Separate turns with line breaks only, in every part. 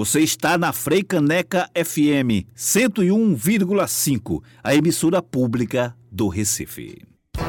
Você está na Freicaneca FM 101,5, a emissora pública do Recife.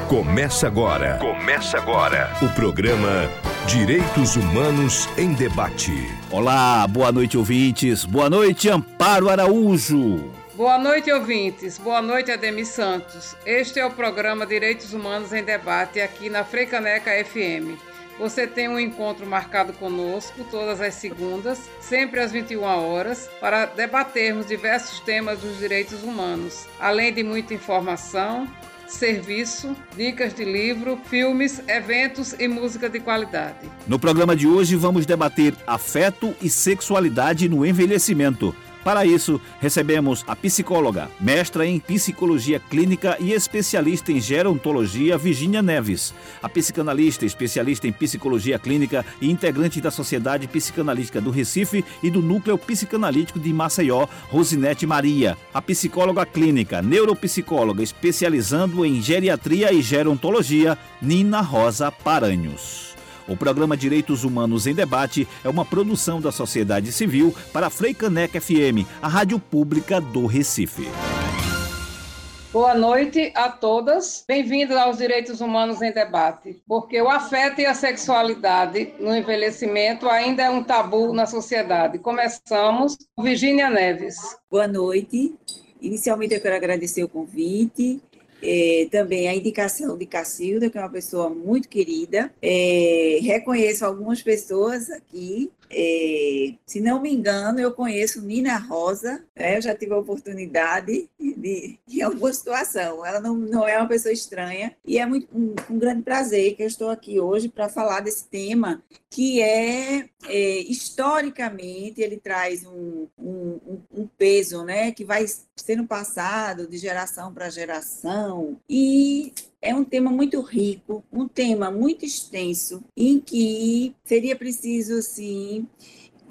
Começa agora. Começa agora. O programa Direitos Humanos em Debate.
Olá, boa noite, ouvintes. Boa noite, Amparo Araújo.
Boa noite, ouvintes. Boa noite, Ademir Santos. Este é o programa Direitos Humanos em Debate aqui na Freicaneca FM. Você tem um encontro marcado conosco todas as segundas, sempre às 21 horas, para debatermos diversos temas dos direitos humanos, além de muita informação, serviço, dicas de livro, filmes, eventos e música de qualidade.
No programa de hoje vamos debater afeto e sexualidade no envelhecimento para isso, recebemos a psicóloga, mestra em psicologia clínica e especialista em gerontologia, Virginia Neves, a psicanalista, especialista em psicologia clínica e integrante da Sociedade Psicanalítica do Recife e do Núcleo Psicanalítico de Maceió, Rosinete Maria, a psicóloga clínica, neuropsicóloga especializando em geriatria e gerontologia, Nina Rosa Paranhos. O programa Direitos Humanos em Debate é uma produção da sociedade civil para a Freicaneca FM, a rádio pública do Recife.
Boa noite a todas. Bem-vindos aos Direitos Humanos em Debate, porque o afeto e a sexualidade no envelhecimento ainda é um tabu na sociedade. Começamos com Virginia Neves.
Boa noite. Inicialmente eu quero agradecer o convite é, também a indicação de Cacilda, que é uma pessoa muito querida. É, reconheço algumas pessoas aqui é, se não me engano, eu conheço Nina Rosa, né? eu já tive a oportunidade de, de alguma situação. Ela não, não é uma pessoa estranha e é muito, um, um grande prazer que eu estou aqui hoje para falar desse tema que é, é, historicamente ele traz um, um, um, peso, né, que vai sendo passado de geração para geração e é um tema muito rico, um tema muito extenso, em que seria preciso, sim,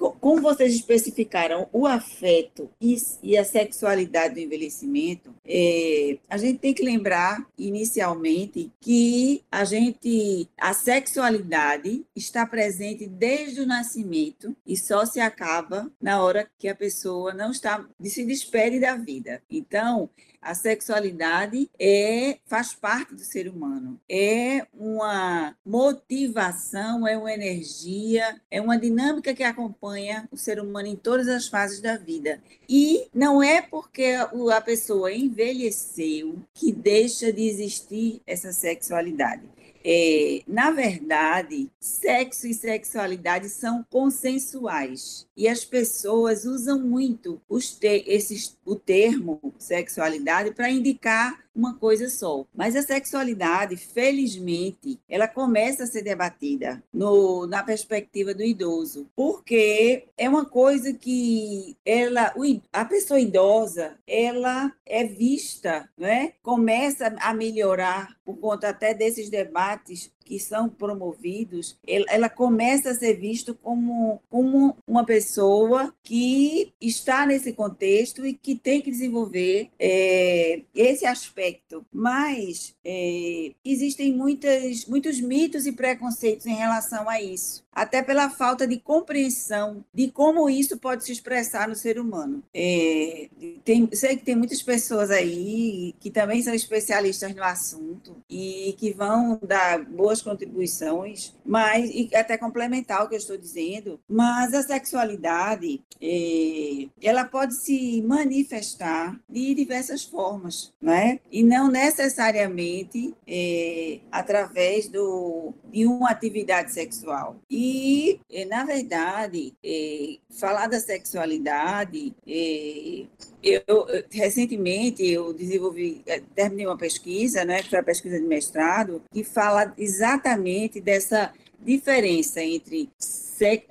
como vocês especificaram, o afeto e a sexualidade do envelhecimento, é, a gente tem que lembrar inicialmente que a gente, a sexualidade está presente desde o nascimento e só se acaba na hora que a pessoa não está, se despede da vida. Então, a sexualidade é faz parte do ser humano. É uma motivação, é uma energia, é uma dinâmica que acompanha o ser humano em todas as fases da vida. E não é porque a pessoa envelheceu que deixa de existir essa sexualidade. É, na verdade, sexo e sexualidade são consensuais e as pessoas usam muito te esses, o termo sexualidade para indicar uma coisa só. Mas a sexualidade, felizmente, ela começa a ser debatida no, na perspectiva do idoso, porque é uma coisa que ela, a pessoa idosa, ela é vista, né? Começa a melhorar por conta até desses debates que são promovidos, ela começa a ser visto como, como uma pessoa que está nesse contexto e que tem que desenvolver é, esse aspecto. Mas é, existem muitas, muitos mitos e preconceitos em relação a isso até pela falta de compreensão de como isso pode se expressar no ser humano. É, tem, sei que tem muitas pessoas aí que também são especialistas no assunto e que vão dar boas contribuições, mas e até complementar o que eu estou dizendo, mas a sexualidade é, ela pode se manifestar de diversas formas, né? E não necessariamente é, através do, de uma atividade sexual. E e, eh, na verdade, é, falar da sexualidade, é, eu, recentemente eu desenvolvi, terminei uma pesquisa, né, que foi a pesquisa de mestrado, que fala exatamente dessa diferença entre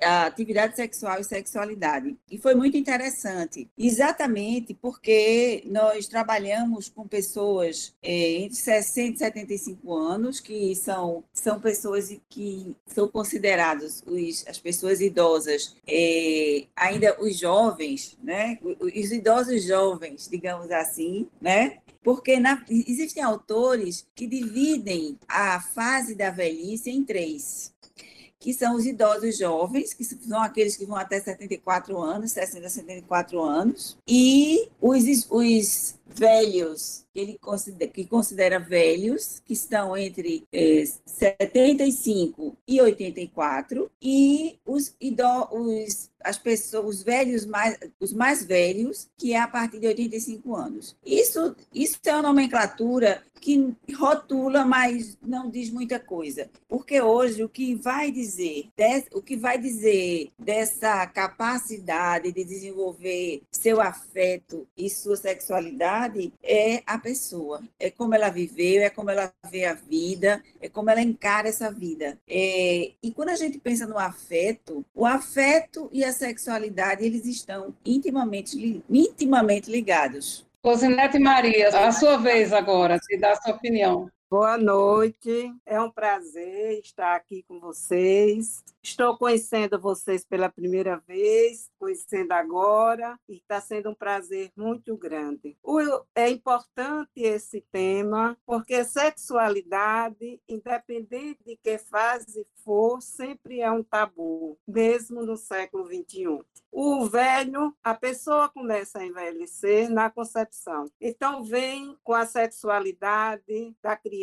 a atividade sexual e sexualidade. E foi muito interessante, exatamente porque nós trabalhamos com pessoas é, entre 60 e 75 anos, que são, são pessoas que são consideradas as pessoas idosas, é, ainda os jovens, né? os idosos jovens, digamos assim, né? porque na, existem autores que dividem a fase da velhice em três que são os idosos jovens, que são aqueles que vão até 74 anos, 60 a 74 anos, e os, os velhos, que ele considera, que considera velhos, que estão entre é, 75 e 84, e os, os as pessoas, os velhos mais, os mais velhos, que é a partir de 85 anos. Isso, isso é uma nomenclatura que rotula, mas não diz muita coisa, porque hoje o que vai dizer, o que vai dizer dessa capacidade de desenvolver seu afeto e sua sexualidade é a pessoa, é como ela viveu, é como ela vê a vida, é como ela encara essa vida. É, e quando a gente pensa no afeto, o afeto e a sexualidade, eles estão intimamente, intimamente ligados.
Rosinete Maria, a sua vez agora, de dar a sua opinião.
Boa noite, é um prazer estar aqui com vocês. Estou conhecendo vocês pela primeira vez, conhecendo agora, e está sendo um prazer muito grande. É importante esse tema, porque sexualidade, independente de que fase for, sempre é um tabu, mesmo no século XXI. O velho, a pessoa começa a envelhecer na concepção. Então, vem com a sexualidade da criança,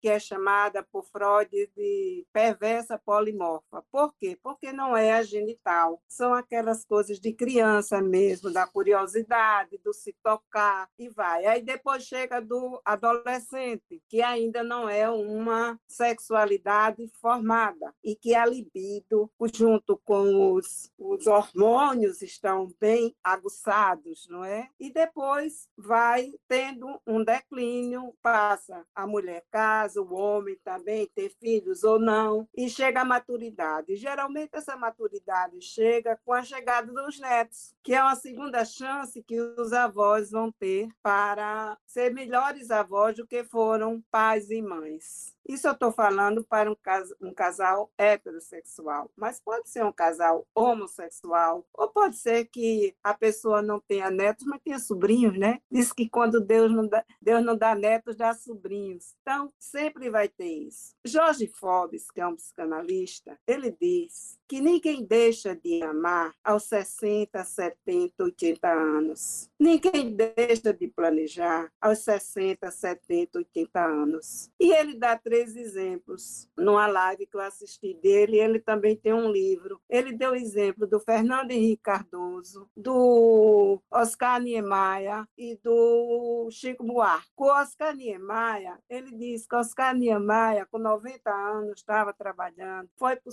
que é chamada por Freud de perversa polimorfa. Por quê? Porque não é a genital. São aquelas coisas de criança mesmo, da curiosidade, do se tocar e vai. Aí depois chega do adolescente, que ainda não é uma sexualidade formada e que a libido, junto com os, os hormônios estão bem aguçados, não é? E depois vai tendo um declínio, passa a mulher casa, o homem também ter filhos ou não, e chega à maturidade. Geralmente essa maturidade chega com a chegada dos netos, que é uma segunda chance que os avós vão ter para ser melhores avós do que foram pais e mães. Isso eu estou falando para um, cas um casal heterossexual, mas pode ser um casal homossexual, ou pode ser que a pessoa não tenha netos, mas tenha sobrinhos, né? Diz que quando Deus não dá, Deus não dá netos, dá sobrinhos. Então, sempre vai ter isso. Jorge Forbes, que é um psicanalista, ele diz que ninguém deixa de amar aos 60, 70, 80 anos. Ninguém deixa de planejar aos 60, 70, 80 anos. E ele dá três exemplos. Numa live que eu assisti dele, ele também tem um livro. Ele deu exemplo do Fernando Henrique Cardoso, do Oscar Niemeyer e do Chico Buarque. O Oscar Niemeyer, ele diz que Oscar Niemeyer, com 90 anos, estava trabalhando, foi para o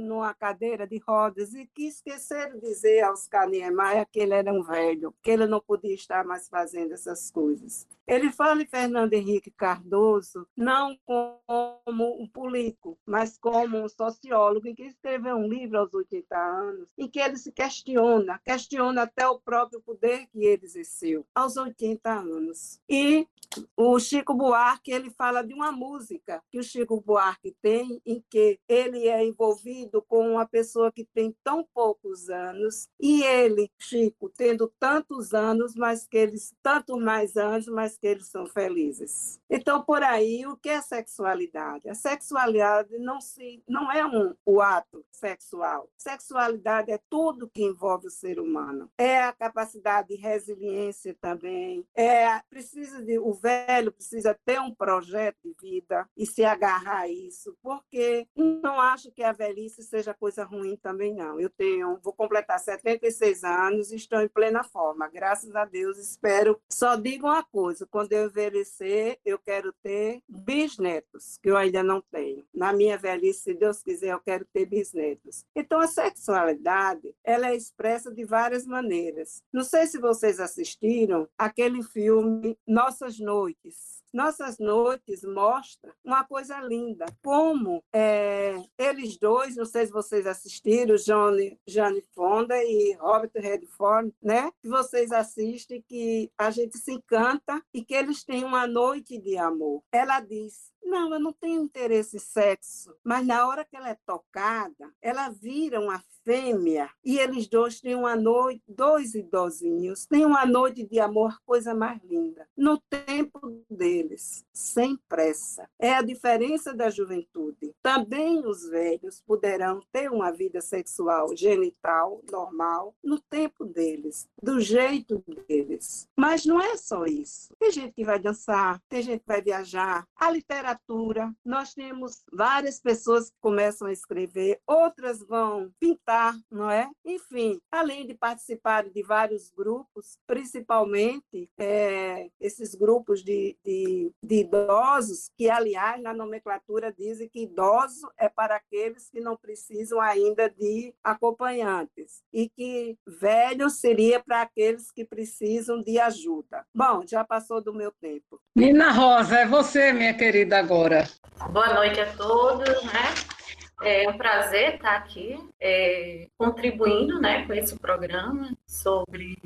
numa uma cadeira de rodas e que esqueceram de dizer aos Niemeyer que ele era um velho, que ele não podia estar mais fazendo essas coisas. Ele fala em Fernando Henrique Cardoso não como um político, mas como um sociólogo em que escreveu um livro aos 80 anos, em que ele se questiona, questiona até o próprio poder que ele exerceu aos 80 anos. E o Chico Buarque, ele fala de uma música que o Chico Buarque tem em que ele é envolvido com uma pessoa que tem tão poucos anos e ele, Chico, tendo tantos anos, mas que eles tanto mais anos, mas que eles são felizes. Então, por aí, o que é sexualidade? A sexualidade não se não é um o ato sexual. Sexualidade é tudo que envolve o ser humano. É a capacidade de resiliência também. É precisa de o velho precisa ter um projeto de vida e se agarrar a isso, porque não acho que a velhice seja coisa ruim também não. Eu tenho, vou completar 76 anos e estou em plena forma. Graças a Deus, espero. Só digo uma coisa, quando eu envelhecer, eu quero ter bisnetos, que eu ainda não tenho. Na minha velhice, se Deus quiser, eu quero ter bisnetos. Então a sexualidade, ela é expressa de várias maneiras. Não sei se vocês assistiram aquele filme Nossas Noites nossas Noites mostra uma coisa linda, como é, eles dois, não sei se vocês assistiram, Johnny, Jane Fonda e Robert Redford, né? Que vocês assistem, que a gente se encanta e que eles têm uma noite de amor. Ela diz Não, eu não tenho interesse em sexo. Mas na hora que ela é tocada, ela vira uma fêmea e eles dois têm uma noite, dois idosinhos, têm uma noite de amor, coisa mais linda. No tempo deles, sem pressa. É a diferença da juventude. Também os velhos poderão ter uma vida sexual genital normal no tempo deles, do jeito deles. Mas não é só isso. Tem gente que vai dançar, tem gente que vai viajar. A literatura, nós temos várias pessoas que começam a escrever, outras vão pintar, não é? Enfim, além de participar de vários grupos, principalmente é, esses grupos de, de, de idosos, que, aliás, na nomenclatura dizem que idoso é para aqueles que não precisam ainda de acompanhantes e que velho seria para aqueles que precisam de ajuda. Bom, já passou do meu tempo.
Nina Rosa, é você, minha querida, agora.
Boa noite a todos, né? É um prazer estar aqui é, contribuindo né, com esse programa sobre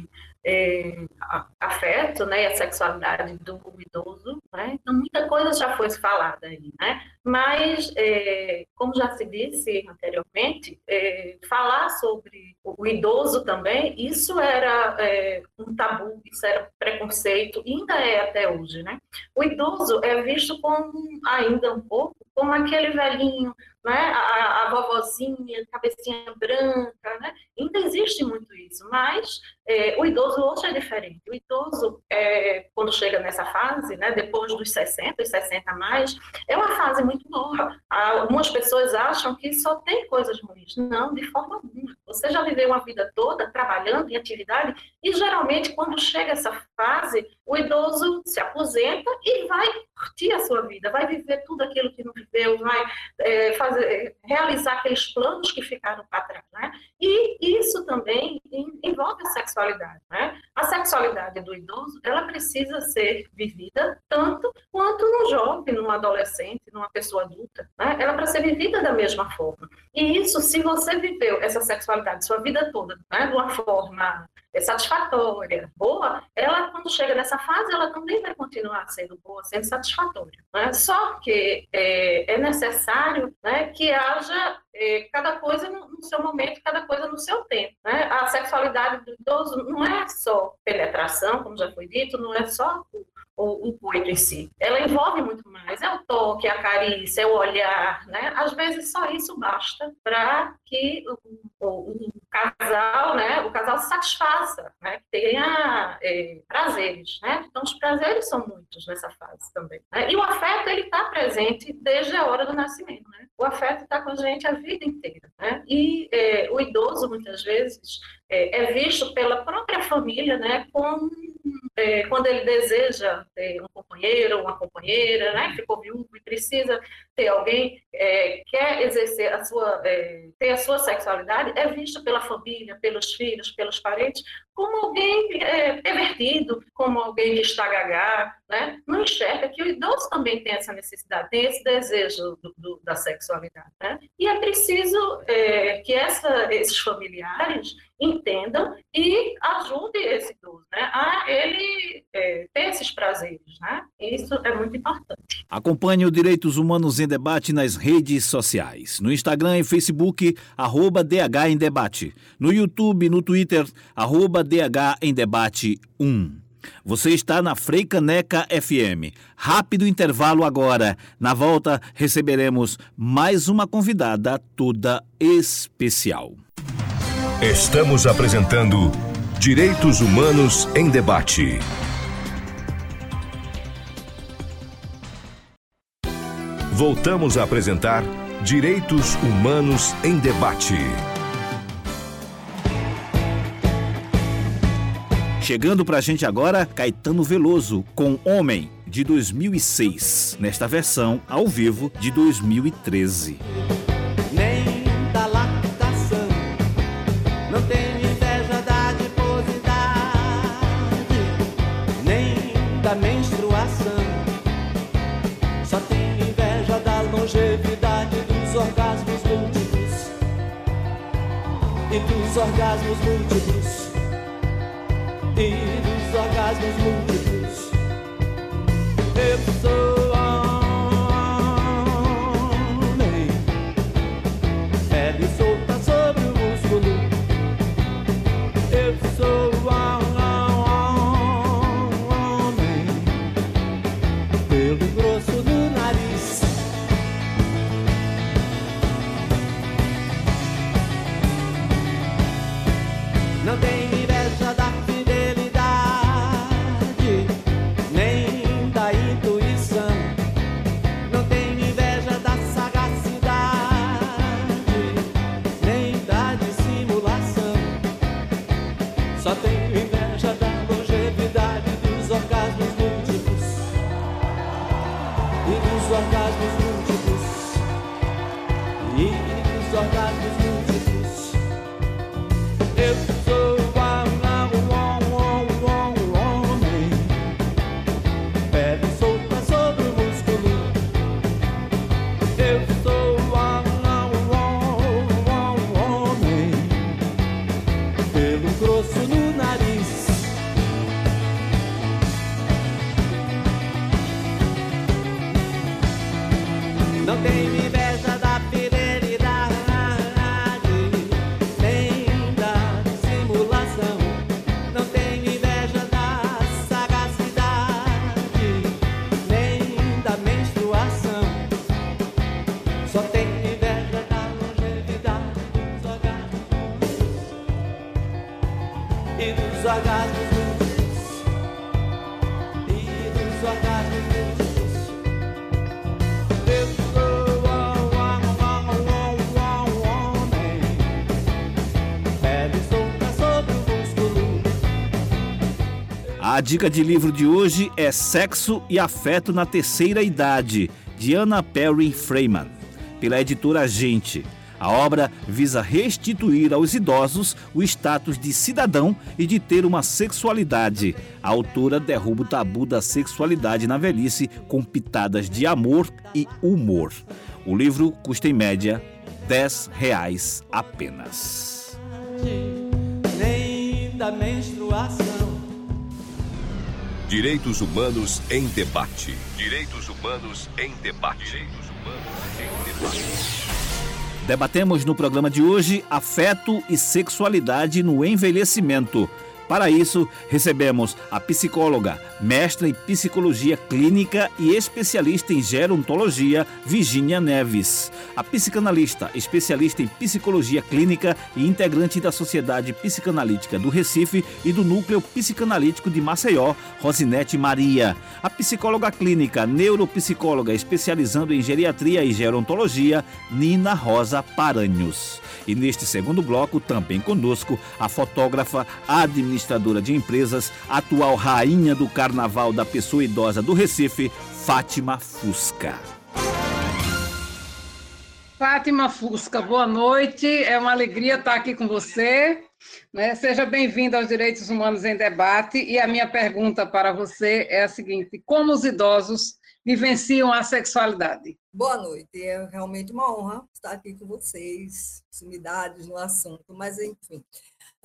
é, afeto né, e a sexualidade do idoso. Né? Então, muita coisa já foi falada aí. Né? Mas, é, como já se disse anteriormente, é, falar sobre o idoso também, isso era é, um tabu, isso era preconceito, ainda é até hoje. Né? O idoso é visto como, ainda um pouco, como aquele velhinho né? A, a vovozinha, cabecinha branca, né? Ainda existe muito isso, mas é, o idoso hoje é diferente. O idoso, é, quando chega nessa fase, né, depois dos 60, dos 60 a mais, é uma fase muito boa. Algumas pessoas acham que só tem coisas ruins. Não, de forma alguma. Você já viveu uma vida toda trabalhando em atividade e geralmente quando chega essa fase, o idoso se aposenta e vai curtir a sua vida, vai viver tudo aquilo que não viveu, vai é, fazer, realizar aqueles planos que ficaram para trás. Né? E isso também envolve a sexualidade. Né? A sexualidade do idoso, ela precisa ser vivida tanto quanto no jovem, no adolescente, numa pessoa adulta. Né? Ela para ser vivida da mesma forma. E isso, se você viveu essa sexualidade sua vida toda, né, de uma forma satisfatória, boa, ela quando chega nessa fase, ela também vai continuar sendo boa, sendo satisfatória. Né? Só que é, é necessário né, que haja é, cada coisa no, seu momento, cada coisa no seu tempo. Né? A sexualidade do idoso não é só penetração, como já foi dito, não é só o, o, o coito em si. Ela envolve muito mais. É o toque, a carícia, é o olhar. Né? Às vezes só isso basta para que o, o, casal, né, o casal se satisfaça, né, tenha é, prazeres. Né? Então, os prazeres são muitos nessa fase também. Né? E o afeto, ele está presente desde a hora do nascimento. Né? O afeto está com a gente a vida inteira. Né? E é, o idoso, muitas vezes, é, é, visto pela própria família né, é, quando ele deseja ter um companheiro, uma companheira, né, ficou viúvo e precisa ter alguém, é, quer exercer a sua, é, ter a sua sexualidade, é visto pela família, pelos filhos, pelos parentes, como alguém é, pervertido, como alguém que está gagá, né? não enxerga que o idoso também tem essa necessidade, tem esse desejo do, do, da sexualidade. Né? E é preciso é, que essa, esses familiares entendam e ajudem esse idoso né? a ele é, ter esses prazeres. Né? Isso é muito importante.
Acompanhe o Direitos Humanos em Debate nas redes sociais. No Instagram e Facebook, arroba DH em Debate. No YouTube, no Twitter, arroba DH em Debate 1. Você está na Freicaneca FM. Rápido intervalo agora. Na volta, receberemos mais uma convidada toda especial.
Estamos apresentando Direitos Humanos em Debate. Voltamos a apresentar Direitos Humanos em Debate.
Chegando pra gente agora, Caetano Veloso com Homem, de 2006, nesta versão ao vivo de 2013.
Orgasmos múltiplos e dos orgasmos múltiplos. Eu sou A
dica de livro de hoje é Sexo e Afeto na Terceira Idade, de Anna Perry Freeman, pela editora Gente. A obra visa restituir aos idosos o status de cidadão e de ter uma sexualidade. A autora derruba o tabu da sexualidade na velhice com pitadas de amor e humor. O livro custa em média 10 reais apenas.
Nem da menstruação.
Direitos Humanos em Debate. Direitos Humanos em Debate. Direitos Humanos em Debate.
Debatemos no programa de hoje afeto e sexualidade no envelhecimento. Para isso, recebemos a psicóloga, mestra em psicologia clínica e especialista em gerontologia, Virginia Neves. A psicanalista, especialista em psicologia clínica e integrante da Sociedade Psicanalítica do Recife e do Núcleo Psicanalítico de Maceió, Rosinete Maria. A psicóloga clínica, neuropsicóloga especializando em geriatria e gerontologia, Nina Rosa Paranhos. E neste segundo bloco, também conosco, a fotógrafa, administradora de empresas, atual rainha do carnaval da pessoa idosa do Recife, Fátima Fusca.
Fátima Fusca, boa noite. É uma alegria estar aqui com você. né? Seja bem-vinda aos Direitos Humanos em Debate. E a minha pergunta para você é a seguinte: como os idosos vivenciam a sexualidade?
Boa noite, é realmente uma honra estar aqui com vocês, sumidades no assunto, mas enfim.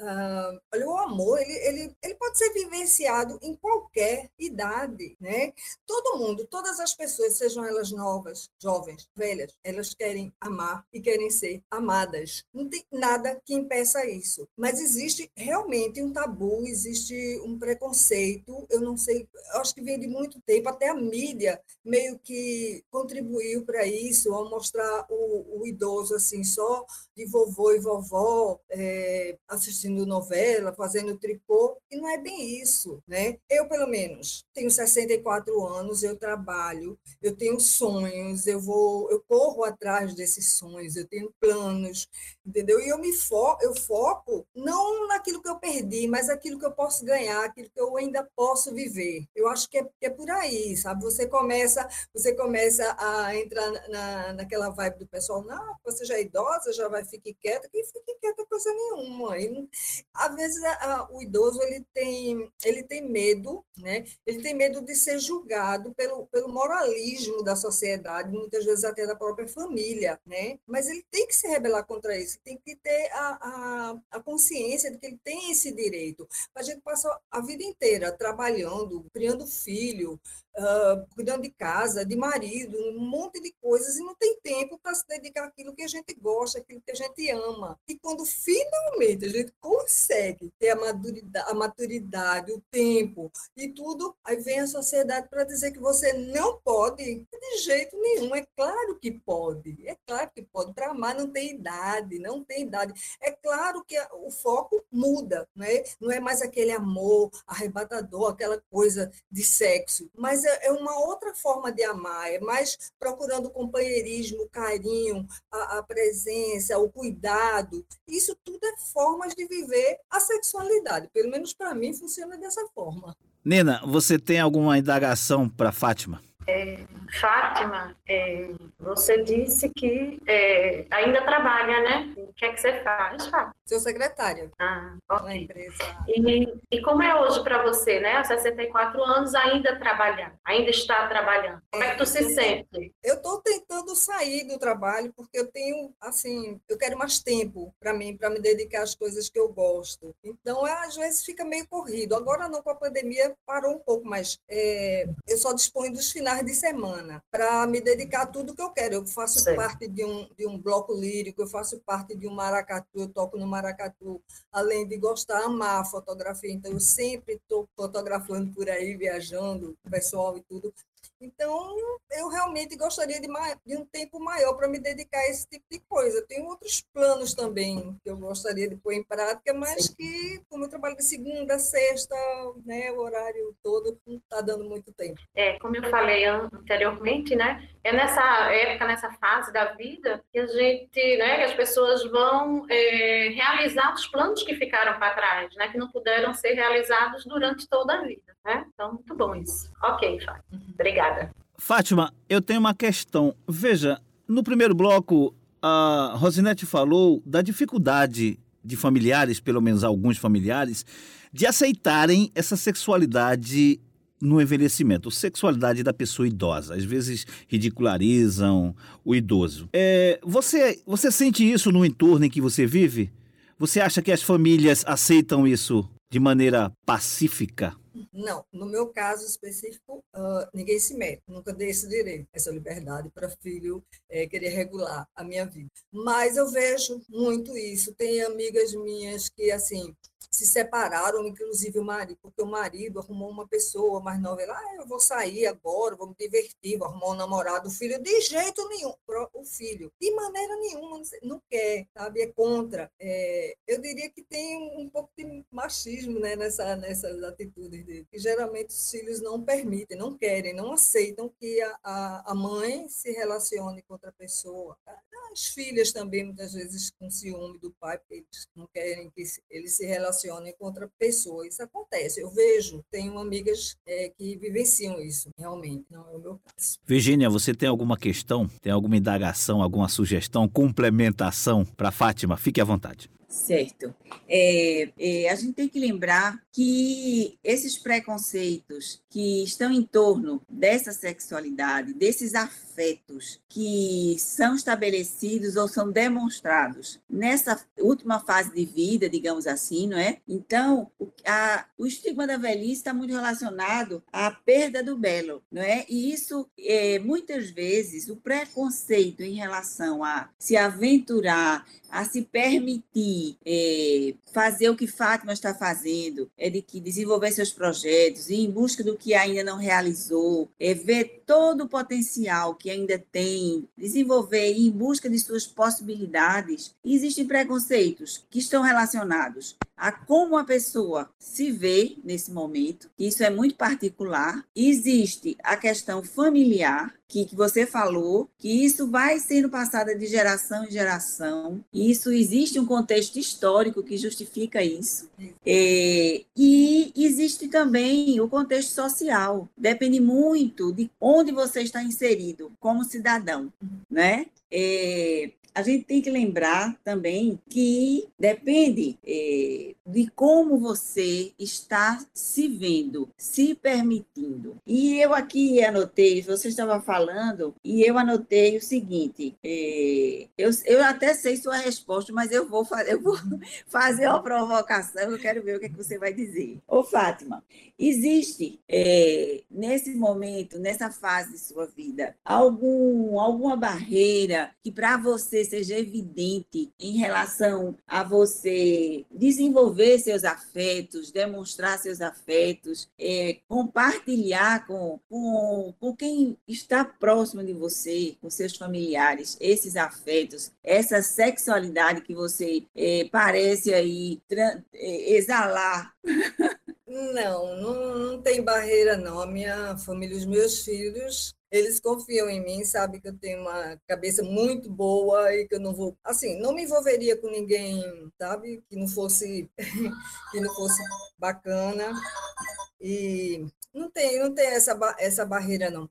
Ah, olha, o amor, ele, ele, ele pode ser vivenciado em qualquer idade, né? Todo mundo, todas as pessoas, sejam elas novas, jovens, velhas, elas querem amar e querem ser amadas. Não tem nada que impeça isso. Mas existe realmente um tabu, existe um preconceito, eu não sei, eu acho que vem de muito tempo, até a mídia meio que contribuiu para isso, ao mostrar o, o idoso assim, só de vovô e vovó, é, assistindo novela, fazendo tricô, e não é bem isso, né? Eu, pelo menos, tenho 64 anos, eu trabalho, eu tenho sonhos, eu vou, eu corro atrás desses sonhos, eu tenho planos, entendeu? E eu me fo eu foco não naquilo que eu perdi, mas naquilo que eu posso ganhar, aquilo que eu ainda posso viver. Eu acho que é, que é por aí, sabe? Você começa, você começa a entrar na, naquela vibe do pessoal, não, você já é idosa, já vai ficar quieta, que fique quieta coisa nenhuma. E, às vezes a- o idoso ele tem, ele tem medo, né? Ele tem medo de ser julgado pelo, pelo moralismo da sociedade, muitas vezes até da própria família, né? Mas ele tem que se rebelar contra isso, tem que ter a, a, a consciência de que ele tem esse direito. A gente passa a vida inteira trabalhando, criando filho, ah, cuidando de casa, de marido, um monte de coisas e não tem tempo para se dedicar àquilo que a gente gosta, àquilo que a gente ama. E quando finalmente a gente consegue ter a maturidade, a maturidade, o tempo e tudo, aí vem a sociedade para dizer que você não pode de jeito nenhum. É claro que pode, é claro que pode. Para amar não tem idade, não tem idade. É claro que o foco muda, né? não é mais aquele amor arrebatador, aquela coisa de sexo, mas é, é uma outra forma de amar, é mais procurando companheirismo, carinho, a, a presença, o cuidado. Isso tudo é formas de viver a sexualidade. Pelo menos para mim funciona dessa forma.
Nena, você tem alguma indagação para Fátima?
É, Fátima, é, você disse que é, ainda trabalha, né? O que é que você faz, Fátima?
Sou secretária
Ah,
da empresa.
E, e como é hoje para você, né? Aos 64 anos, ainda trabalhar, ainda está trabalhando. Como é que tu se sente?
Eu estou tentando sair do trabalho porque eu tenho, assim, eu quero mais tempo para mim, para me dedicar às coisas que eu gosto. Então, é, às vezes fica meio corrido. Agora não, com a pandemia parou um pouco, mas é, eu só disponho dos finais de semana para me dedicar a tudo que eu quero. Eu faço
Sei.
parte de um, de um bloco lírico, eu faço parte de um maracatu, eu toco no maracatu, além de gostar, amar a fotografia. Então, eu sempre estou fotografando por aí, viajando, o pessoal e tudo. Então, eu realmente gostaria de, de um tempo maior para me dedicar a esse tipo de coisa. Tenho outros planos também que eu gostaria de pôr em prática, mas que, como eu trabalho de segunda a sexta, né, o horário todo, não está dando muito tempo.
É, como eu falei an- anteriormente, né? É nessa época, nessa fase da vida que a gente, né? Que as pessoas vão é, realizar os planos que ficaram para trás, né? Que não puderam ser realizados durante toda a vida, né? Então, muito bom isso. Ok, Fábio. Obrigada.
Fátima, eu tenho uma questão. Veja, no primeiro bloco, a Rosinete falou da dificuldade de familiares, pelo menos alguns familiares, de aceitarem essa sexualidade no envelhecimento, sexualidade da pessoa idosa. Às vezes ridicularizam o idoso. É, você, você sente isso no entorno em que você vive? Você acha que as famílias aceitam isso de maneira pacífica?
Não, no meu caso específico, ah, ninguém se mete, nunca dei esse direito, essa liberdade para filho eh, querer regular a minha vida. Mas eu vejo muito isso. Tem amigas minhas que, assim, se separaram, inclusive o marido, porque o marido arrumou uma pessoa mais nova. Ele, ah, eu vou sair agora, vou me divertir, vou arrumar um namorado. O filho, de jeito nenhum. O filho, de maneira nenhuma, não quer, sabe? É contra. É, eu diria que tem um, pouco de machismo né, nessa, nessas atitudes dele. Que geralmente os filhos não permitem, não querem, não aceitam que a, a, a mãe se relacione com outra pessoa. As filhas também, muitas vezes, com ciúme do pai, porque eles não querem que eles se relacionem com outra pessoa. Isso acontece. Eu vejo, tenho amigas é, que vivenciam isso, realmente. Não é o meu caso.
Virgínia, você tem alguma questão? Tem alguma indagação, alguma sugestão, complementação para Fátima? Fique à vontade.
Certo. É, é, a gente tem que lembrar que esses preconceitos que estão em torno dessa sexualidade, desses afetos que são estabelecidos ou são demonstrados nessa última fase de vida, digamos assim, não é? Então, o, a- o estigma da velhice está muito relacionado à perda do belo, não é? E isso, é, muitas vezes, o preconceito em relação a se aventurar a se permitir eh, fazer o que Fátima está fazendo, é de que desenvolver seus projetos, ir em busca do que ainda não realizou, é ver todo o potencial que ainda tem, desenvolver em busca de suas possibilidades. Existem preconceitos que estão relacionados a como a pessoa se vê nesse momento, isso é muito particular. Existe a questão familiar, que, que você falou, que isso vai sendo passado de geração em geração. Isso existe um contexto histórico que justifica isso. É, e existe também o contexto social. Depende muito de onde você está inserido como cidadão, né? É, a gente tem que lembrar também que depende eh, de como você está se vendo, se permitindo. E eu aqui anotei, você estava falando, e eu anotei o seguinte: eh, eu, eu até sei sua resposta, mas eu vou, eu vou fazer uma provocação, eu quero ver o que, é que você vai dizer. Ô, Fátima, existe eh, nesse momento, nessa fase de sua vida, algum, alguma barreira que para você seja evidente em relação a você desenvolver seus afetos, demonstrar seus afetos, eh, compartilhar com, com, com quem está próximo de você, com seus familiares, esses afetos, essa sexualidade que você eh, parece aí eh, exalar
Não, não, não tem barreira, não. A minha família, os meus filhos, eles confiam em mim, sabem que eu tenho uma cabeça muito boa e que eu não vou, assim, não me envolveria com ninguém, sabe, que não fosse que não fosse bacana. E não tem, não tem essa, essa barreira, não.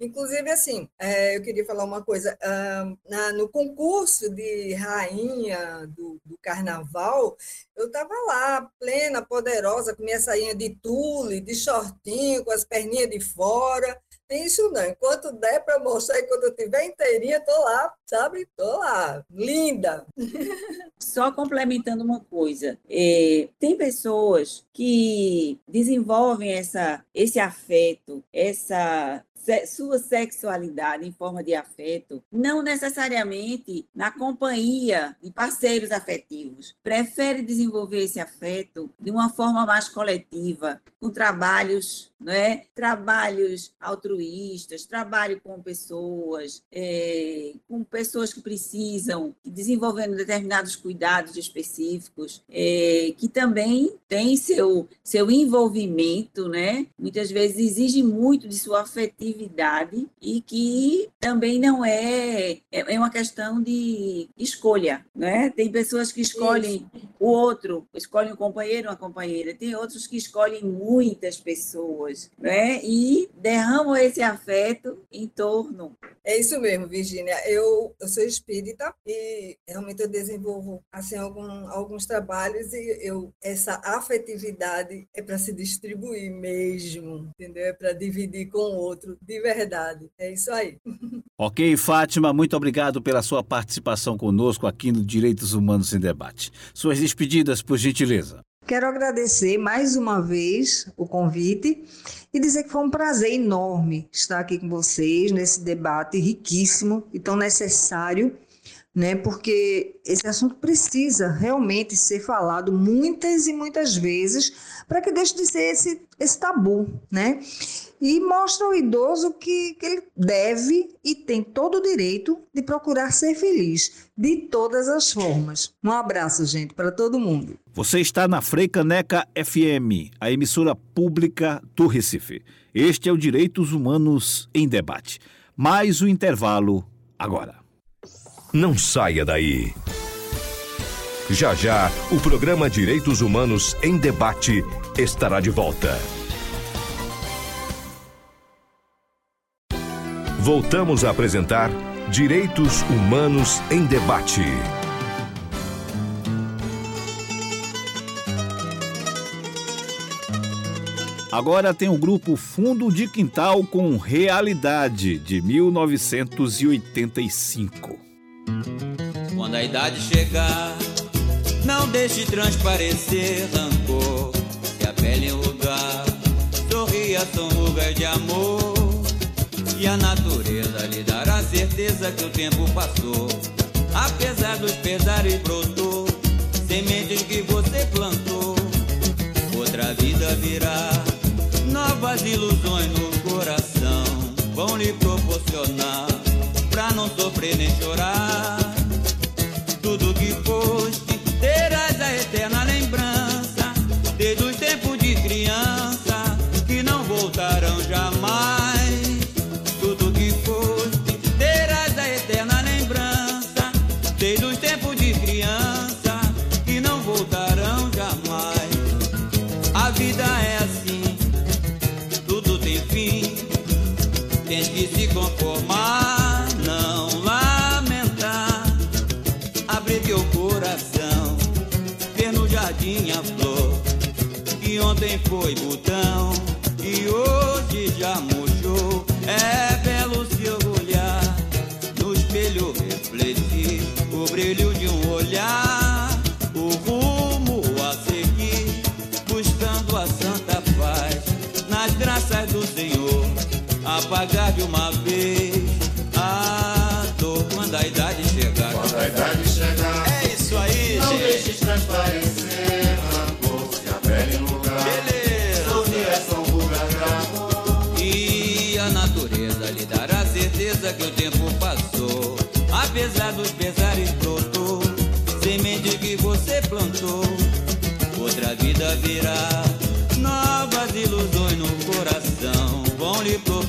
Inclusive, assim, é, eu queria falar uma coisa. Uh, na, no concurso de rainha do, do carnaval, eu estava lá, plena, poderosa, com minha sainha de tule, de shortinho, com as perninhas de fora. Isso não. Enquanto der para mostrar, enquanto eu estiver inteirinha, tô lá, sabe? Tô lá, linda.
Só complementando uma coisa, é, tem pessoas que desenvolvem essa, esse afeto, essa sua sexualidade em forma de afeto, não necessariamente na companhia de parceiros afetivos. Prefere desenvolver esse afeto de uma forma mais coletiva, com trabalhos, é? Trabalhos altruístas, trabalho com pessoas, é, com pessoas que precisam, desenvolvendo determinados cuidados específicos, é, que também tem seu, seu envolvimento, né? Muitas vezes exige muito de sua afetividade e que também não é, é, é uma questão de escolha, né? Tem pessoas que escolhem Isso. o outro, escolhem um companheiro, uma companheira, tem outros que escolhem muitas pessoas, né? E derramam esse afeto em torno.
É isso mesmo, Virginia. Eu, eu sou espírita e realmente eu desenvolvo assim algum, alguns trabalhos e eu essa afetividade é para se distribuir mesmo, entendeu? É para dividir com o outro de verdade. É isso aí.
Ok, Fátima, muito obrigado pela sua participação conosco aqui no Direitos Humanos em Debate. Suas despedidas, por gentileza.
Quero agradecer mais uma vez o convite e dizer que foi um prazer enorme estar aqui com vocês nesse debate riquíssimo e tão necessário, né? Porque esse assunto precisa realmente ser falado muitas e muitas vezes para que deixe de ser esse, esse tabu, né? e mostra ao idoso que, que ele deve e tem todo o direito de procurar ser feliz de todas as formas. Um abraço, gente, para todo mundo.
Você está na Freicaneca FM, a emissora pública do Recife. Este é o Direitos Humanos em Debate. Mais o um intervalo agora.
Não saia daí. Já já, o programa Direitos Humanos em Debate estará de volta. Voltamos a apresentar Direitos Humanos em Debate.
Agora tem o grupo Fundo de Quintal com Realidade, de 1985.
Quando a idade chegar, não deixe transparecer rancor. Em lugar, sorria, rugas de amor. E a natureza lhe dará certeza que o tempo passou. Apesar dos pesares brotou, sementes que você plantou. Outra vida virá, novas ilusões no coração vão lhe proporcionar pra não sofrer nem chorar. Foi botão e hoje já murchou. É belo seu olhar, no espelho refletir o brilho de um olhar, o rumo a seguir, buscando a santa paz nas graças do Senhor apagar de uma vez que o tempo passou, apesar dos pesares brotou, semente que você plantou, outra vida virá, novas ilusões no coração vão lhe proporcionar.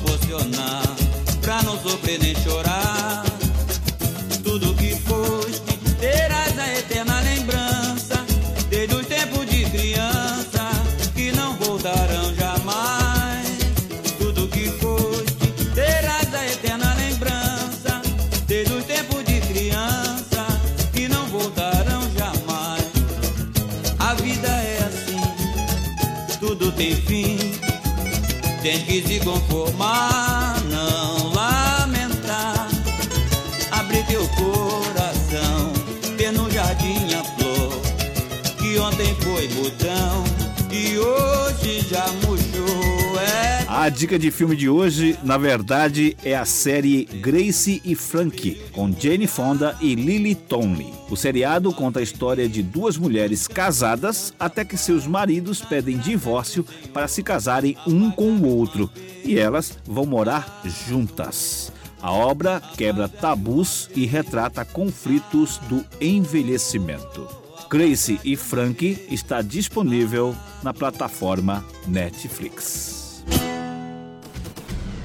A
dica de filme de hoje, na verdade, é a série Grace e Frankie, com Jane Fonda e Lily Tomlin. O seriado conta a história de duas mulheres casadas até que seus maridos pedem divórcio para se casarem um com o outro e elas vão morar juntas. A obra quebra tabus e retrata conflitos do envelhecimento. Grace e Frankie está disponível na plataforma Netflix.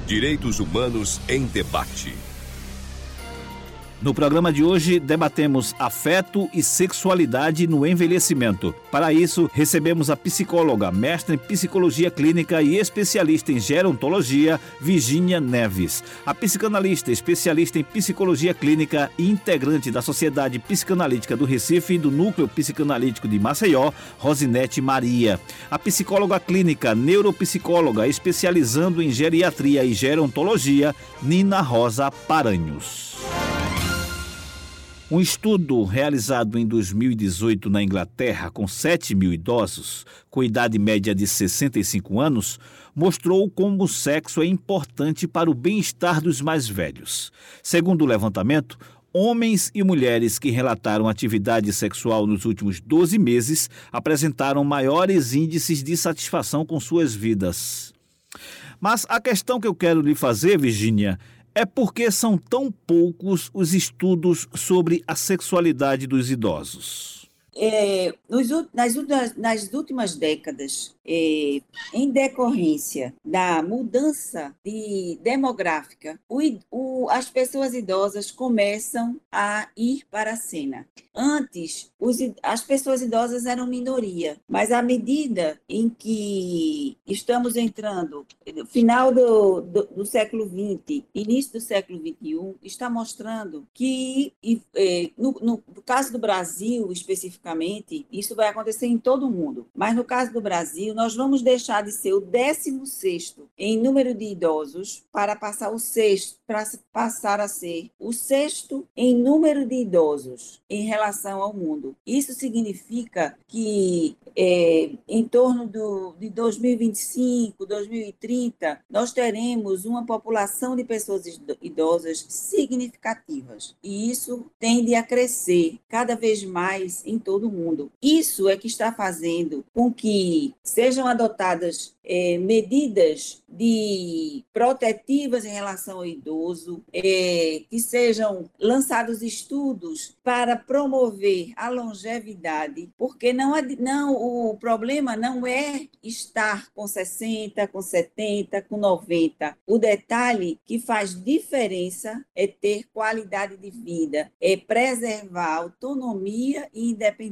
Direitos Humanos em Debate.
No programa de hoje, debatemos afeto e sexualidade no envelhecimento. Para isso, recebemos a psicóloga, mestre em psicologia clínica e especialista em gerontologia, Virginia Neves. A psicanalista, especialista em psicologia clínica e integrante da Sociedade Psicanalítica do Recife e do Núcleo Psicanalítico de Maceió, Rosinete Maria. A psicóloga clínica, neuropsicóloga, especializando em geriatria e gerontologia, Nina Rosa Paranhos. Um estudo realizado em 2018 na Inglaterra com 7 mil idosos, com idade média de 65 anos, mostrou como o sexo é importante para o bem-estar dos mais velhos. Segundo o levantamento, homens e mulheres que relataram atividade sexual nos últimos 12 meses apresentaram maiores índices de satisfação com suas vidas. Mas a questão que eu quero lhe fazer, Virginia, é porque são tão poucos os estudos sobre a sexualidade dos idosos.
É, nos nas, nas últimas décadas, é, em decorrência da mudança de demográfica, o o- as pessoas idosas começam a ir para a cena. Antes, os as pessoas idosas eram minoria, mas à medida em que estamos entrando final do, do, do século XX, início do século XXI, está mostrando que, e, no, no- no caso do Brasil especificamente, isso vai acontecer em todo o mundo, mas no caso do Brasil, nós vamos deixar de ser o 16º em número de idosos para passar o sexto, para passar a ser o sexto em número de idosos em relação ao mundo. Isso significa que eh, em torno do, de 2025, 2030, nós teremos uma população de pessoas ido- idosas significativas. E isso tende a crescer cada vez mais em todo o mundo. Isso é que está fazendo com que sejam adotadas eh, medidas de protetivas em relação ao idoso, eh, que sejam lançados estudos para promover a longevidade, porque não, não o problema não é estar com 60, com 70, com 90. O detalhe que faz diferença é ter qualidade de vida, é preservar a autonomia e independência.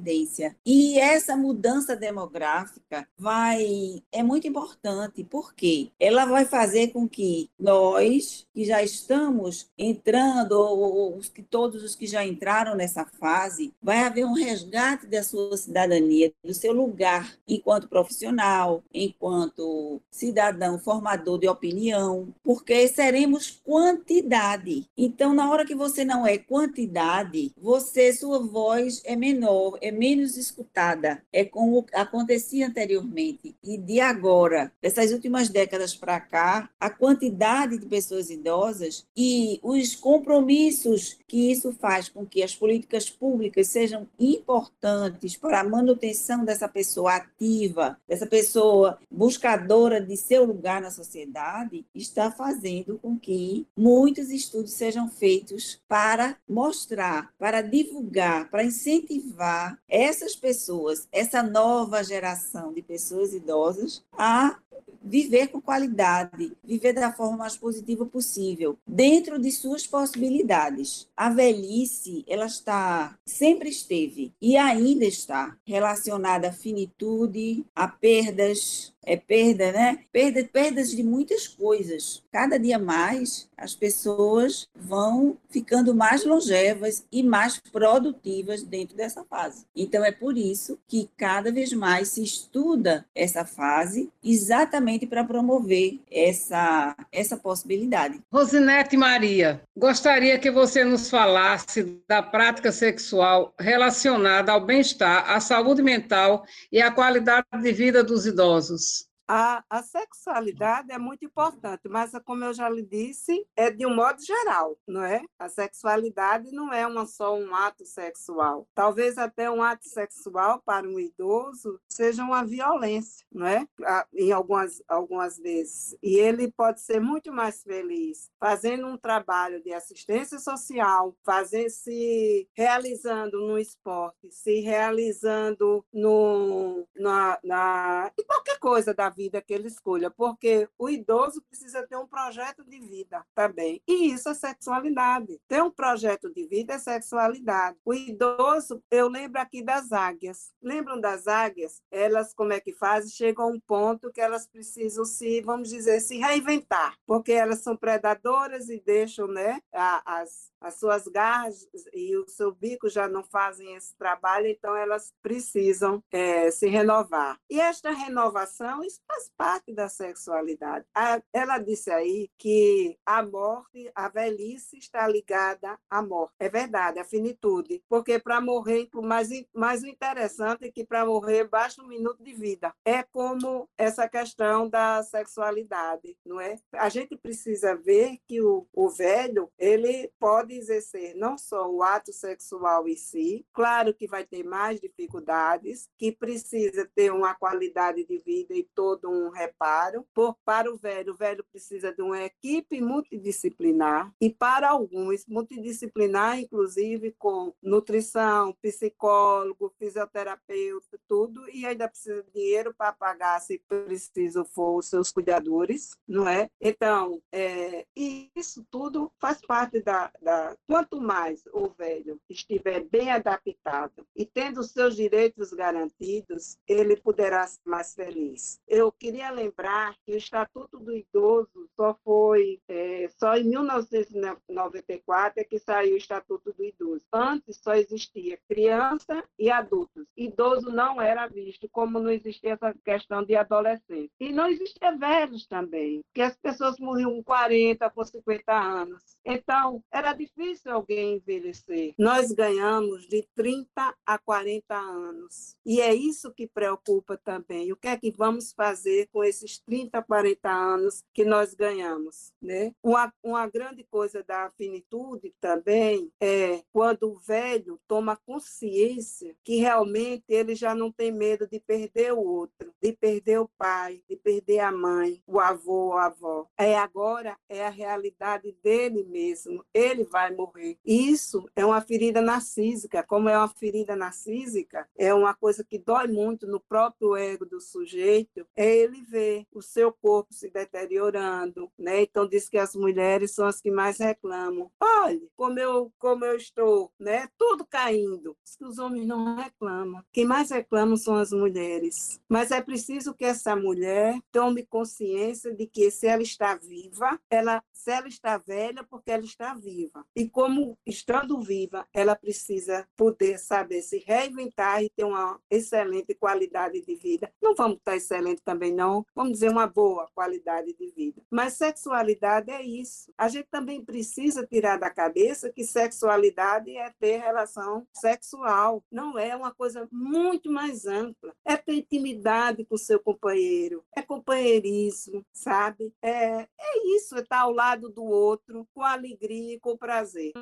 E essa mudança demográfica vai é muito importante, porque ela vai fazer com que nós que já estamos entrando ou os que todos os que já entraram nessa fase, vai haver um resgate da sua cidadania, do seu lugar enquanto profissional, enquanto cidadão formador de opinião, porque seremos quantidade. Então, na hora que você não é quantidade, você sua voz é menor, é menos escutada. É como acontecia anteriormente e de agora, dessas últimas décadas para cá, a quantidade de pessoas idosas e os compromissos que isso faz com que as políticas públicas sejam importantes para a manutenção dessa pessoa ativa, dessa pessoa buscadora de seu lugar na sociedade, está fazendo com que muitos estudos sejam feitos para mostrar, para divulgar, para incentivar essas pessoas, essa nova geração de pessoas idosas a viver com qualidade, viver da forma mais positiva possível, dentro de suas possibilidades. A velhice, ela está, sempre esteve e ainda está relacionada à finitude, a perdas, é perda, né? Perda, perdas de muitas coisas. Cada dia mais as pessoas vão ficando mais longevas e mais produtivas dentro dessa fase. Então é por isso que cada vez mais se estuda essa fase exatamente para promover essa essa possibilidade.
Rosinete Maria, gostaria que você nos falasse da prática sexual relacionada ao bem-estar, à saúde mental e à qualidade de vida dos idosos.
A, a, sexualidade é muito importante, mas, como eu já lhe disse, é de um modo geral, não é? A sexualidade não é uma, só um ato sexual. Talvez até um ato sexual para um idoso seja uma violência, não é? Em algumas, algumas vezes. E ele pode ser muito mais feliz fazendo um trabalho de assistência social, fazer se realizando no esporte, se realizando no, na, na, em qualquer coisa da vida que ele escolha, porque o idoso precisa ter um projeto de vida também. E isso é sexualidade. Ter um projeto de vida é sexualidade. O idoso, eu lembro aqui das águias. Lembram das águias? Elas, como é que fazem? Chegam a um ponto que elas precisam se, vamos dizer, se reinventar, porque elas são predadoras e deixam né, as, as suas garras e o seu bico já não fazem esse trabalho, então elas precisam é, se renovar. E esta renovação, faz parte da sexualidade. ela disse aí que a morte, a velhice está ligada à morte. É verdade, a finitude. Porque para morrer, mais, mais interessante é que para morrer basta um minuto de vida. É como essa questão da sexualidade, não é? A gente precisa ver que o, o velho, ele pode exercer não só o ato sexual em si, claro que vai ter mais dificuldades, que precisa ter uma qualidade de vida e todo um reparo. Por, para o velho, o velho precisa de uma equipe multidisciplinar e para alguns, multidisciplinar, inclusive com nutrição, psicólogo, fisioterapeuta, tudo, e ainda precisa de dinheiro para pagar, se preciso for, os seus cuidadores, não é? Então, é, isso tudo faz parte da, da. Quanto mais o velho estiver bem adaptado e tendo seus direitos garantidos, ele poderá ser mais feliz. Eu queria lembrar que o Estatuto do Idoso só foi, é, só em 1994 é que saiu o Estatuto do Idoso. Antes só existia criança e adultos. Idoso não era visto, como não existia essa questão de adolescente. E não existia velhos também, que as pessoas morriam com 40, com 50 anos. Então, era difícil alguém envelhecer. Nós ganhamos de 30 a 40 anos. E é isso que preocupa também. O que é que vamos fazer com esses 30, 40 anos que nós ganhamos? Né? Uma, uma grande coisa da finitude também é quando o velho toma consciência que realmente ele já não tem medo de perder o outro, de perder o pai, de perder a mãe, o avô, a avó. É agora, é a realidade dele mesmo. Ele vai morrer. Isso é uma ferida narcísica. Como é uma ferida narcísica, é uma coisa que dói muito no próprio ego do sujeito, é ele ver o seu corpo se deteriorando, né? Então diz que as mulheres são as que mais reclamam. Olha, como eu, como eu estou, né? Tudo caindo. Os homens não reclamam. Quem mais reclama são as mulheres. Mas é preciso que essa mulher tome consciência de que se ela está viva, ela, se ela está velha, porque ela está viva. E como estando viva, ela precisa poder saber se reinventar e ter uma excelente qualidade de vida. Não vamos estar excelente também, não. Vamos dizer uma boa qualidade de vida. Mas sexualidade é isso. A gente também precisa tirar da cabeça que sexualidade é ter relação sexual. Não é uma coisa muito mais ampla. É ter intimidade com o seu companheiro. É companheirismo, sabe? É, é isso, é estar ao lado do outro com alegria e com prazer.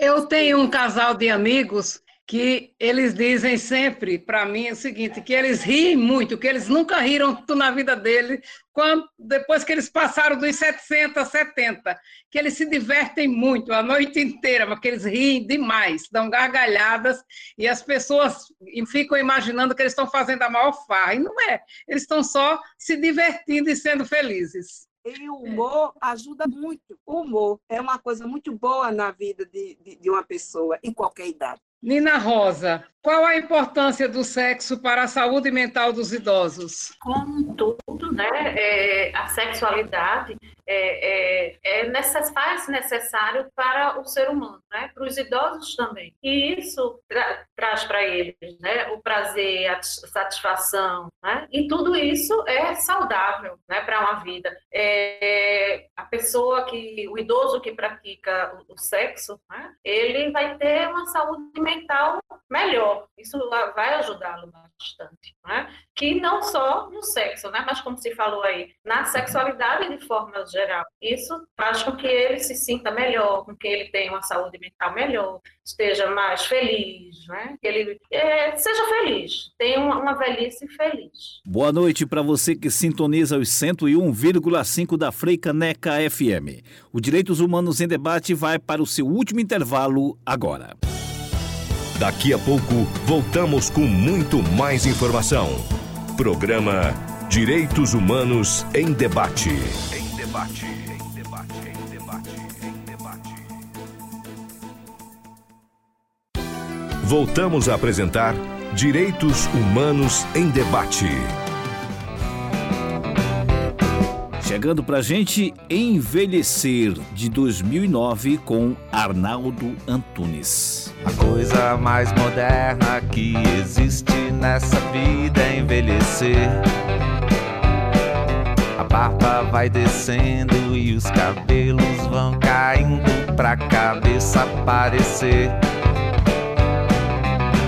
Eu tenho um casal de amigos que eles dizem sempre para mim o seguinte, que eles riem muito, que eles nunca riram na vida deles, quando, depois que eles passaram dos 60, 70, que eles se divertem muito a noite inteira, mas que eles riem demais, dão gargalhadas, e as pessoas ficam imaginando que eles estão fazendo a maior farra, e não é, eles estão só se divertindo e sendo felizes.
E o humor ajuda muito. O humor é uma coisa muito boa na vida de, de, de uma pessoa, em qualquer idade.
Nina Rosa, Qual a importância do sexo para a saúde mental dos idosos?
Como tudo, né? É, a sexualidade é, é, é necessário para o ser humano, né? Para os idosos também. E isso tra traz para eles, né? O prazer, a satisfação, né? E tudo isso é saudável, né? Para uma vida. É, a pessoa que, o idoso que pratica o, o sexo, né? Ele vai ter uma saúde mental melhor. Isso vai ajudá-lo bastante, né? Que não só no sexo, né? Mas como se falou aí, na sexualidade de forma geral. Isso faz com que ele se sinta melhor, com que ele tenha uma saúde mental melhor, esteja mais feliz, né? que ele é, seja feliz, tenha uma, uma velhice feliz.
Boa noite para você que sintoniza os 101,5 da Freicaneca FM. O Direitos Humanos em Debate vai para o seu último intervalo agora.
Daqui a pouco voltamos com muito mais informação. Programa Direitos Humanos em Debate. Em debate, em debate, em debate, em debate. Voltamos a apresentar Direitos Humanos em Debate.
Chegando pra gente, Envelhecer, de 2009, com Arnaldo Antunes.
A coisa mais moderna que existe nessa vida é envelhecer. A barba vai descendo e os cabelos vão caindo pra cabeça aparecer.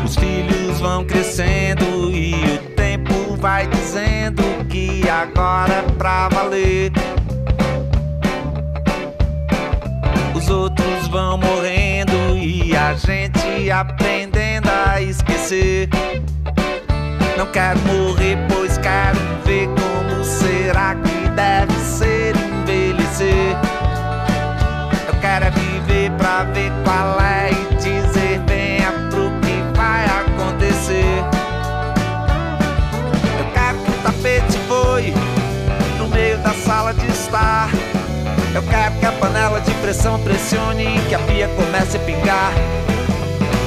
Os filhos vão crescendo e o tempo vai dizendo que agora pra valer. Os outros vão morrendo e a gente aprendendo a esquecer. Não quero morrer, pois quero ver como será que deve ser envelhecer. Eu quero é viver pra ver qual a panela de pressão pressione que a pia comece a pingar.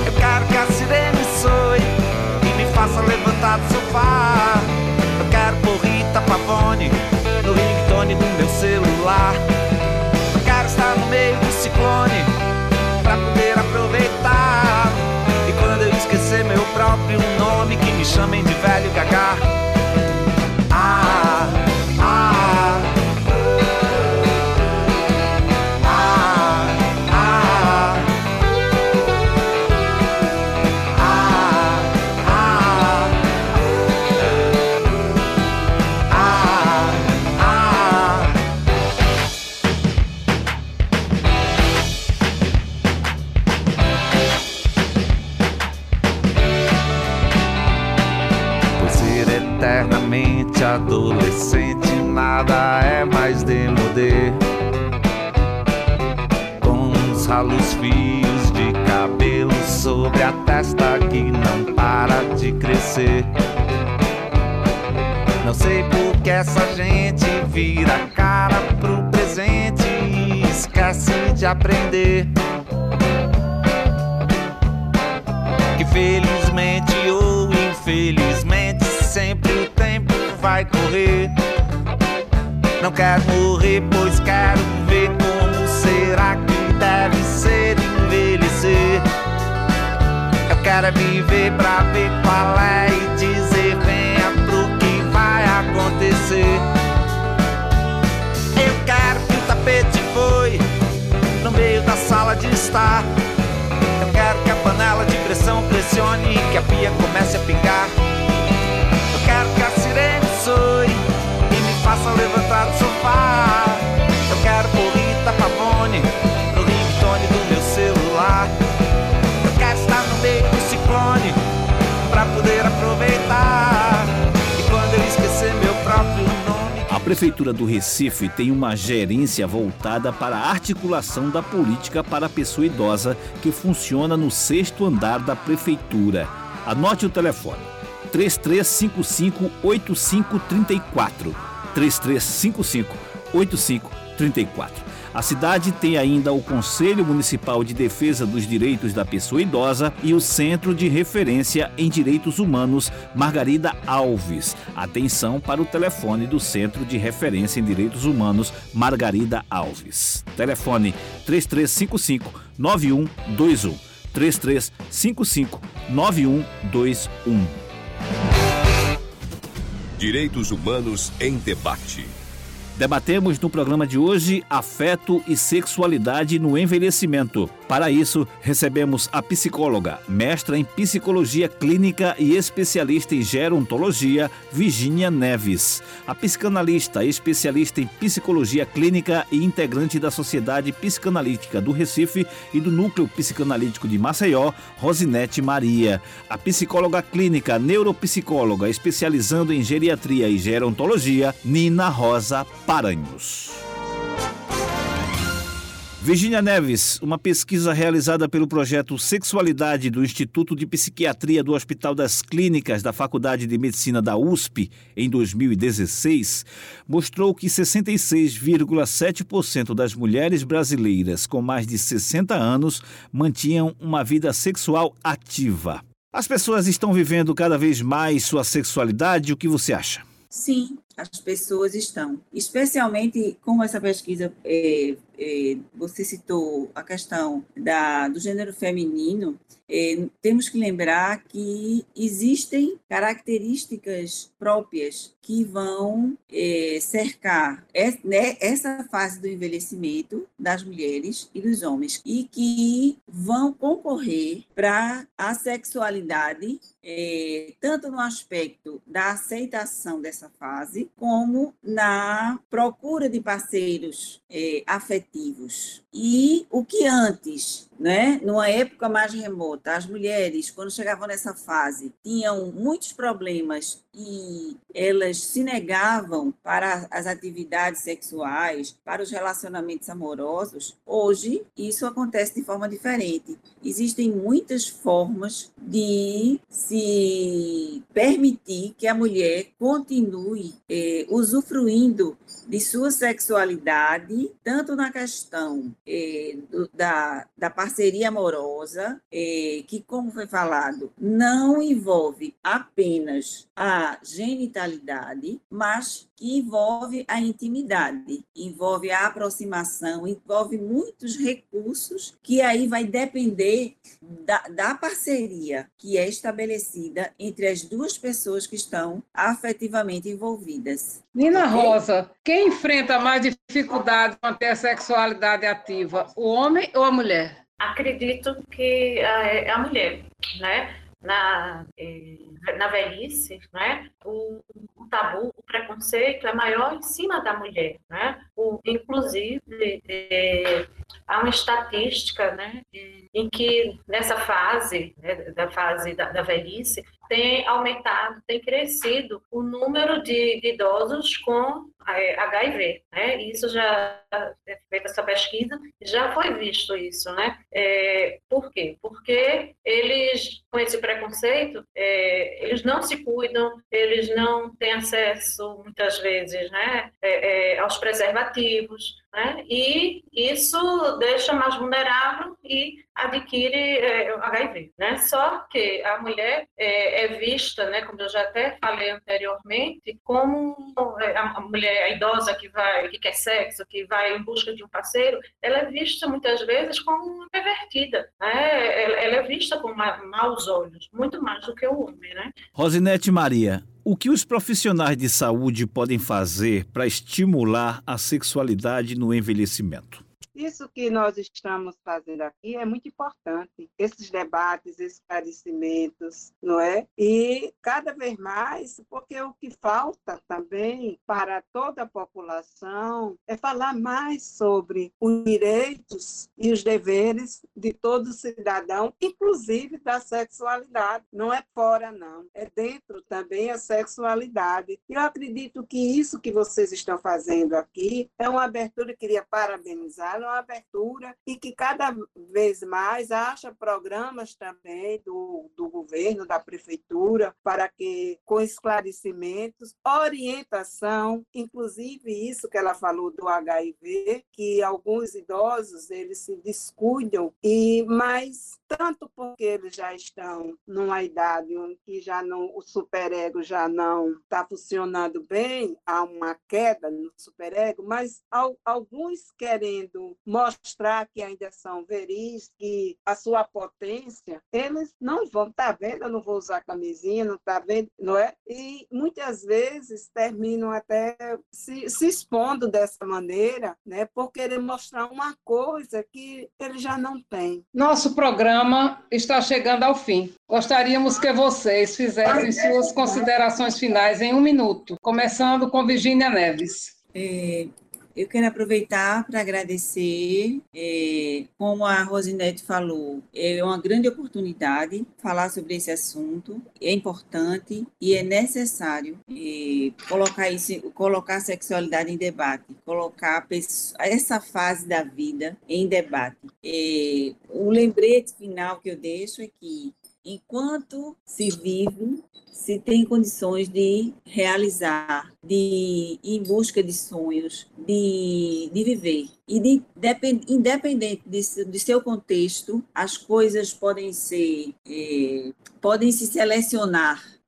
Eu quero que a sirene soe e me faça levantar do sofá. Eu quero por Rita Pavone no ringtone do meu celular. Eu quero estar no meio do ciclone pra poder aproveitar. E quando eu esquecer meu próprio nome, que me chamem de velho gagá. Aprender. Que felizmente ou infelizmente sempre o tempo vai correr. Não quero morrer, pois quero ver como será que deve ser envelhecer. Eu quero é viver pra ver da sala de estar. Eu quero que a panela de pressão pressione e que a pia comece a pingar.
Prefeitura do Recife tem uma gerência voltada para a articulação da política para a pessoa idosa que funciona no sexto andar da Prefeitura. Anote o telefone: 3355-8534. 3355-8534. A cidade tem ainda o Conselho Municipal de Defesa dos Direitos da Pessoa Idosa e o Centro de Referência em Direitos Humanos Margarida Alves. Atenção para o telefone do Centro de Referência em Direitos Humanos Margarida Alves. Telefone 3355 9121. 3355 9121.
Direitos Humanos em Debate.
Debatemos no programa de hoje afeto e sexualidade no envelhecimento. Para isso, recebemos a psicóloga, mestra em psicologia clínica e especialista em gerontologia, Virginia Neves. A psicanalista, especialista em psicologia clínica e integrante da Sociedade Psicanalítica do Recife e do Núcleo Psicanalítico de Maceió, Rosinete Maria. A psicóloga clínica, neuropsicóloga, especializando em geriatria e gerontologia, Nina Rosa Paranhos. Virginia Neves, uma pesquisa realizada pelo projeto Sexualidade do Instituto de Psiquiatria do Hospital das Clínicas da Faculdade de Medicina da USP em 2016, mostrou que 66,7% das mulheres brasileiras com mais de 60 anos mantinham uma vida sexual ativa. As pessoas estão vivendo cada vez mais sua sexualidade, o que você acha?
Sim, as pessoas estão. Especialmente como essa pesquisa, é, é, você citou a questão da, do gênero feminino, é, temos que lembrar que existem características próprias que vão é, cercar né, essa fase do envelhecimento das mulheres e dos homens e que vão concorrer para a sexualidade é, tanto no aspecto da aceitação dessa fase, como na procura de parceiros é, afetivos. E o que antes, né, numa época mais remota, as mulheres, quando chegavam nessa fase, tinham muitos problemas e elas se negavam para as atividades sexuais, para os relacionamentos amorosos, hoje isso acontece de forma diferente. Existem muitas formas de se permitir que a mulher continue eh, usufruindo de sua sexualidade, tanto na questão eh, do, da, da parceria amorosa, eh, que, como foi falado, não envolve apenas a genitalidade, mas que envolve a intimidade, envolve a aproximação, envolve muitos recursos que aí vai depender da, da parceria que é estabelecida entre as duas pessoas que estão afetivamente envolvidas.
Nina Rosa, quem enfrenta mais dificuldade com ter a sexualidade ativa, o homem ou a mulher?
Acredito que é a mulher, né? Na, na velhice, né? O, o, tabu, o preconceito é maior em cima da mulher, né? O, inclusive, é, há uma estatística, né? Em que nessa fase, né, da fase da, da velhice, tem aumentado, tem crescido o número de, de idosos com HIV, né? Isso já é feita essa pesquisa, já foi visto isso, né? É, por quê? Porque eles, com esse preconceito, é, eles não se cuidam, eles não têm acesso, muitas vezes, né? É, é aos preservativos, né? E isso deixa mais vulnerável e adquire é, HIV, né? Só que a mulher é, é, vista, né, como eu já até falei anteriormente, como é, a mulher a idosa que vai, que quer sexo, que vai em busca de um parceiro, ela é vista muitas vezes como pervertida, né? Ela, é vista com maus olhos, muito mais do que o homem, né?
Rosinete Maria, o que os profissionais de saúde podem fazer para estimular a sexualidade no envelhecimento?
Isso que nós estamos fazendo aqui é muito importante, esses debates, esclarecimentos, não é? E cada vez mais, porque o que falta também para toda a população é falar mais sobre os direitos e os deveres de todo cidadão, inclusive da sexualidade. Não é fora, não, é dentro também a sexualidade. E eu acredito que isso que vocês estão fazendo aqui é uma abertura, eu queria parabenizar uma abertura e que cada vez mais acha programas também do, do governo, da prefeitura, para que, com esclarecimentos, orientação, inclusive isso que ela falou do HIV, que alguns idosos eles se descuidam, e mas tanto porque eles já estão numa idade em que já não o superego já não está funcionando bem, há uma queda no superego, mas ao, alguns querendo mostrar que ainda são veris, que a sua potência, eles não vão, tá vendo? Eu não vou usar camisinha, não tá vendo, não é? E muitas vezes terminam até se, se expondo dessa maneira, né, por querer mostrar uma coisa que ele já não tem.
Nosso programa está chegando ao fim. Gostaríamos que vocês fizessem suas considerações finais em um minuto, começando com Virginia Neves.
É, eu quero aproveitar para agradecer, é, como a Rosinete falou, é uma grande oportunidade falar sobre esse assunto, é importante e é necessário é, colocar, isso, colocar a sexualidade em debate, colocar essa fase da vida em debate. É, o lembrete final que eu deixo é que enquanto se vive, se tem condições de realizar, de ir em busca de sonhos, de, de viver. E de, independente de, de seu contexto, as coisas podem ser, é, podem se selecionar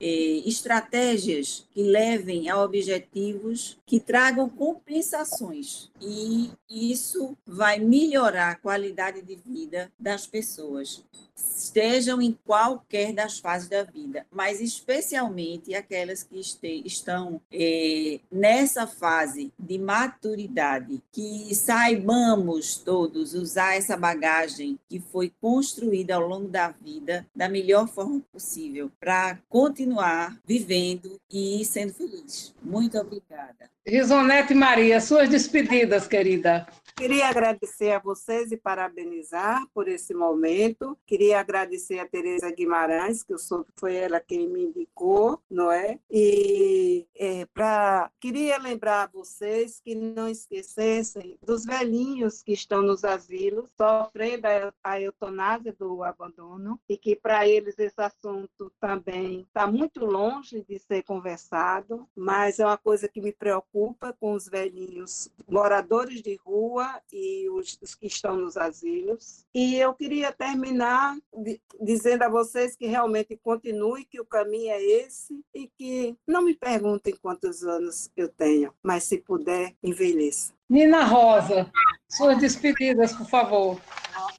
estratégias que levem a objetivos que tragam compensações. E isso vai melhorar a qualidade de vida das pessoas estejam em qualquer das fases da vida, mas especialmente aquelas que este, estão é, nessa fase de maturidade, que saibamos todos usar essa bagagem que foi construída ao longo da vida da melhor forma possível para continuar vivendo e sendo feliz. Muito obrigada.
Risonete Maria, suas despedidas, querida.
Queria agradecer a vocês e parabenizar por esse momento. Queria agradecer a Tereza Guimarães, que eu soube foi ela quem me indicou, não é? E é, pra, queria lembrar a vocês que não esquecessem dos velhinhos que estão nos asilos, sofrendo a eutanásia do abandono, e que para eles esse assunto também está muito longe de ser conversado, mas é uma coisa que me preocupa com os velhinhos moradores de rua e os, os, que estão nos asilos. E eu queria terminar dizendo a vocês que realmente continue, que o caminho é esse e que não me perguntem quantos anos eu tenho, mas se puder, envelheça.
Nina Rosa, suas despedidas, por favor.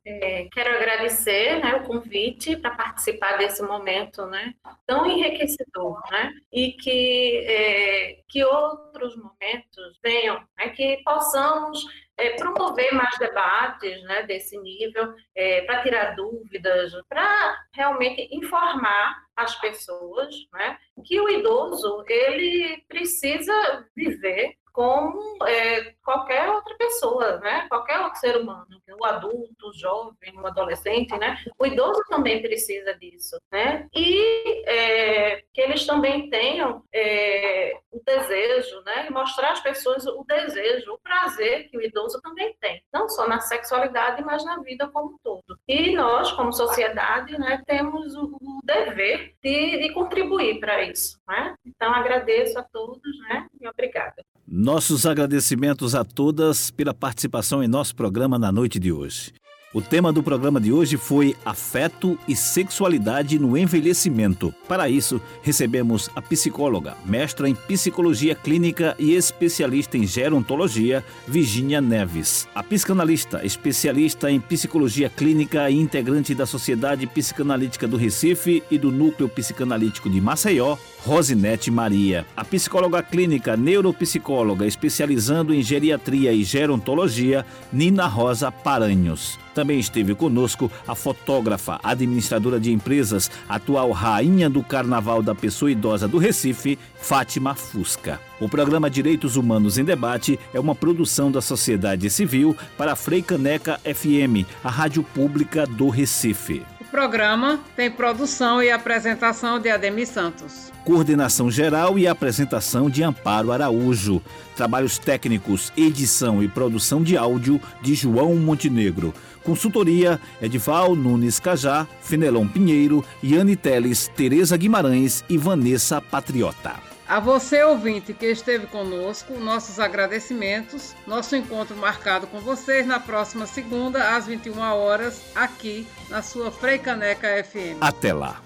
É, quero agradecer né, o convite para participar desse momento né, tão enriquecedor, né, e que, é, que outros momentos venham, né, que possamos é, promover mais debates né, desse nível, é, para tirar dúvidas, para realmente informar as pessoas né, que o idoso ele precisa viver como é, qualquer outra pessoa, né? Qualquer outro ser humano, o adulto, o jovem, o adolescente, né? O idoso também precisa disso, né? E é, que eles também tenham é, o desejo, né? E mostrar às pessoas o desejo, o prazer que o idoso também tem, não só na sexualidade, mas na vida como um todo. E nós, como sociedade, né, temos o, o dever de, de contribuir para isso, né? Então agradeço a todos, né? E obrigada.
Nossos agradecimentos a todas pela participação em nosso programa na noite de hoje. O tema do programa de hoje foi afeto e sexualidade no envelhecimento. Para isso, recebemos a psicóloga, mestra em psicologia clínica e especialista em gerontologia, Virginia Neves. A psicanalista, especialista em psicologia clínica e integrante da Sociedade Psicanalítica do Recife e do Núcleo Psicanalítico de Maceió, Rosinete Maria. A psicóloga clínica neuropsicóloga especializando em geriatria e gerontologia, Nina Rosa Paranhos. Também esteve conosco a fotógrafa, administradora de empresas, atual rainha do Carnaval da Pessoa Idosa do Recife, Fátima Fusca. O programa Direitos Humanos em Debate é uma produção da sociedade civil para a Frei Caneca FM, a rádio pública do Recife.
Programa tem produção e apresentação de Ademir Santos.
Coordenação geral e apresentação de Amparo Araújo. Trabalhos técnicos, edição e produção de áudio de João Montenegro. Consultoria Edival Nunes Cajá, Fenelon Pinheiro, Yane Teles, Tereza Guimarães e Vanessa Patriota.
A você, ouvinte, que esteve conosco, nossos agradecimentos. Nosso encontro marcado com vocês na próxima segunda, às 21 horas, aqui na sua Freicaneca FM.
Até lá.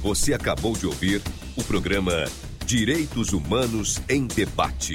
Você acabou de ouvir o programa Direitos Humanos em Debate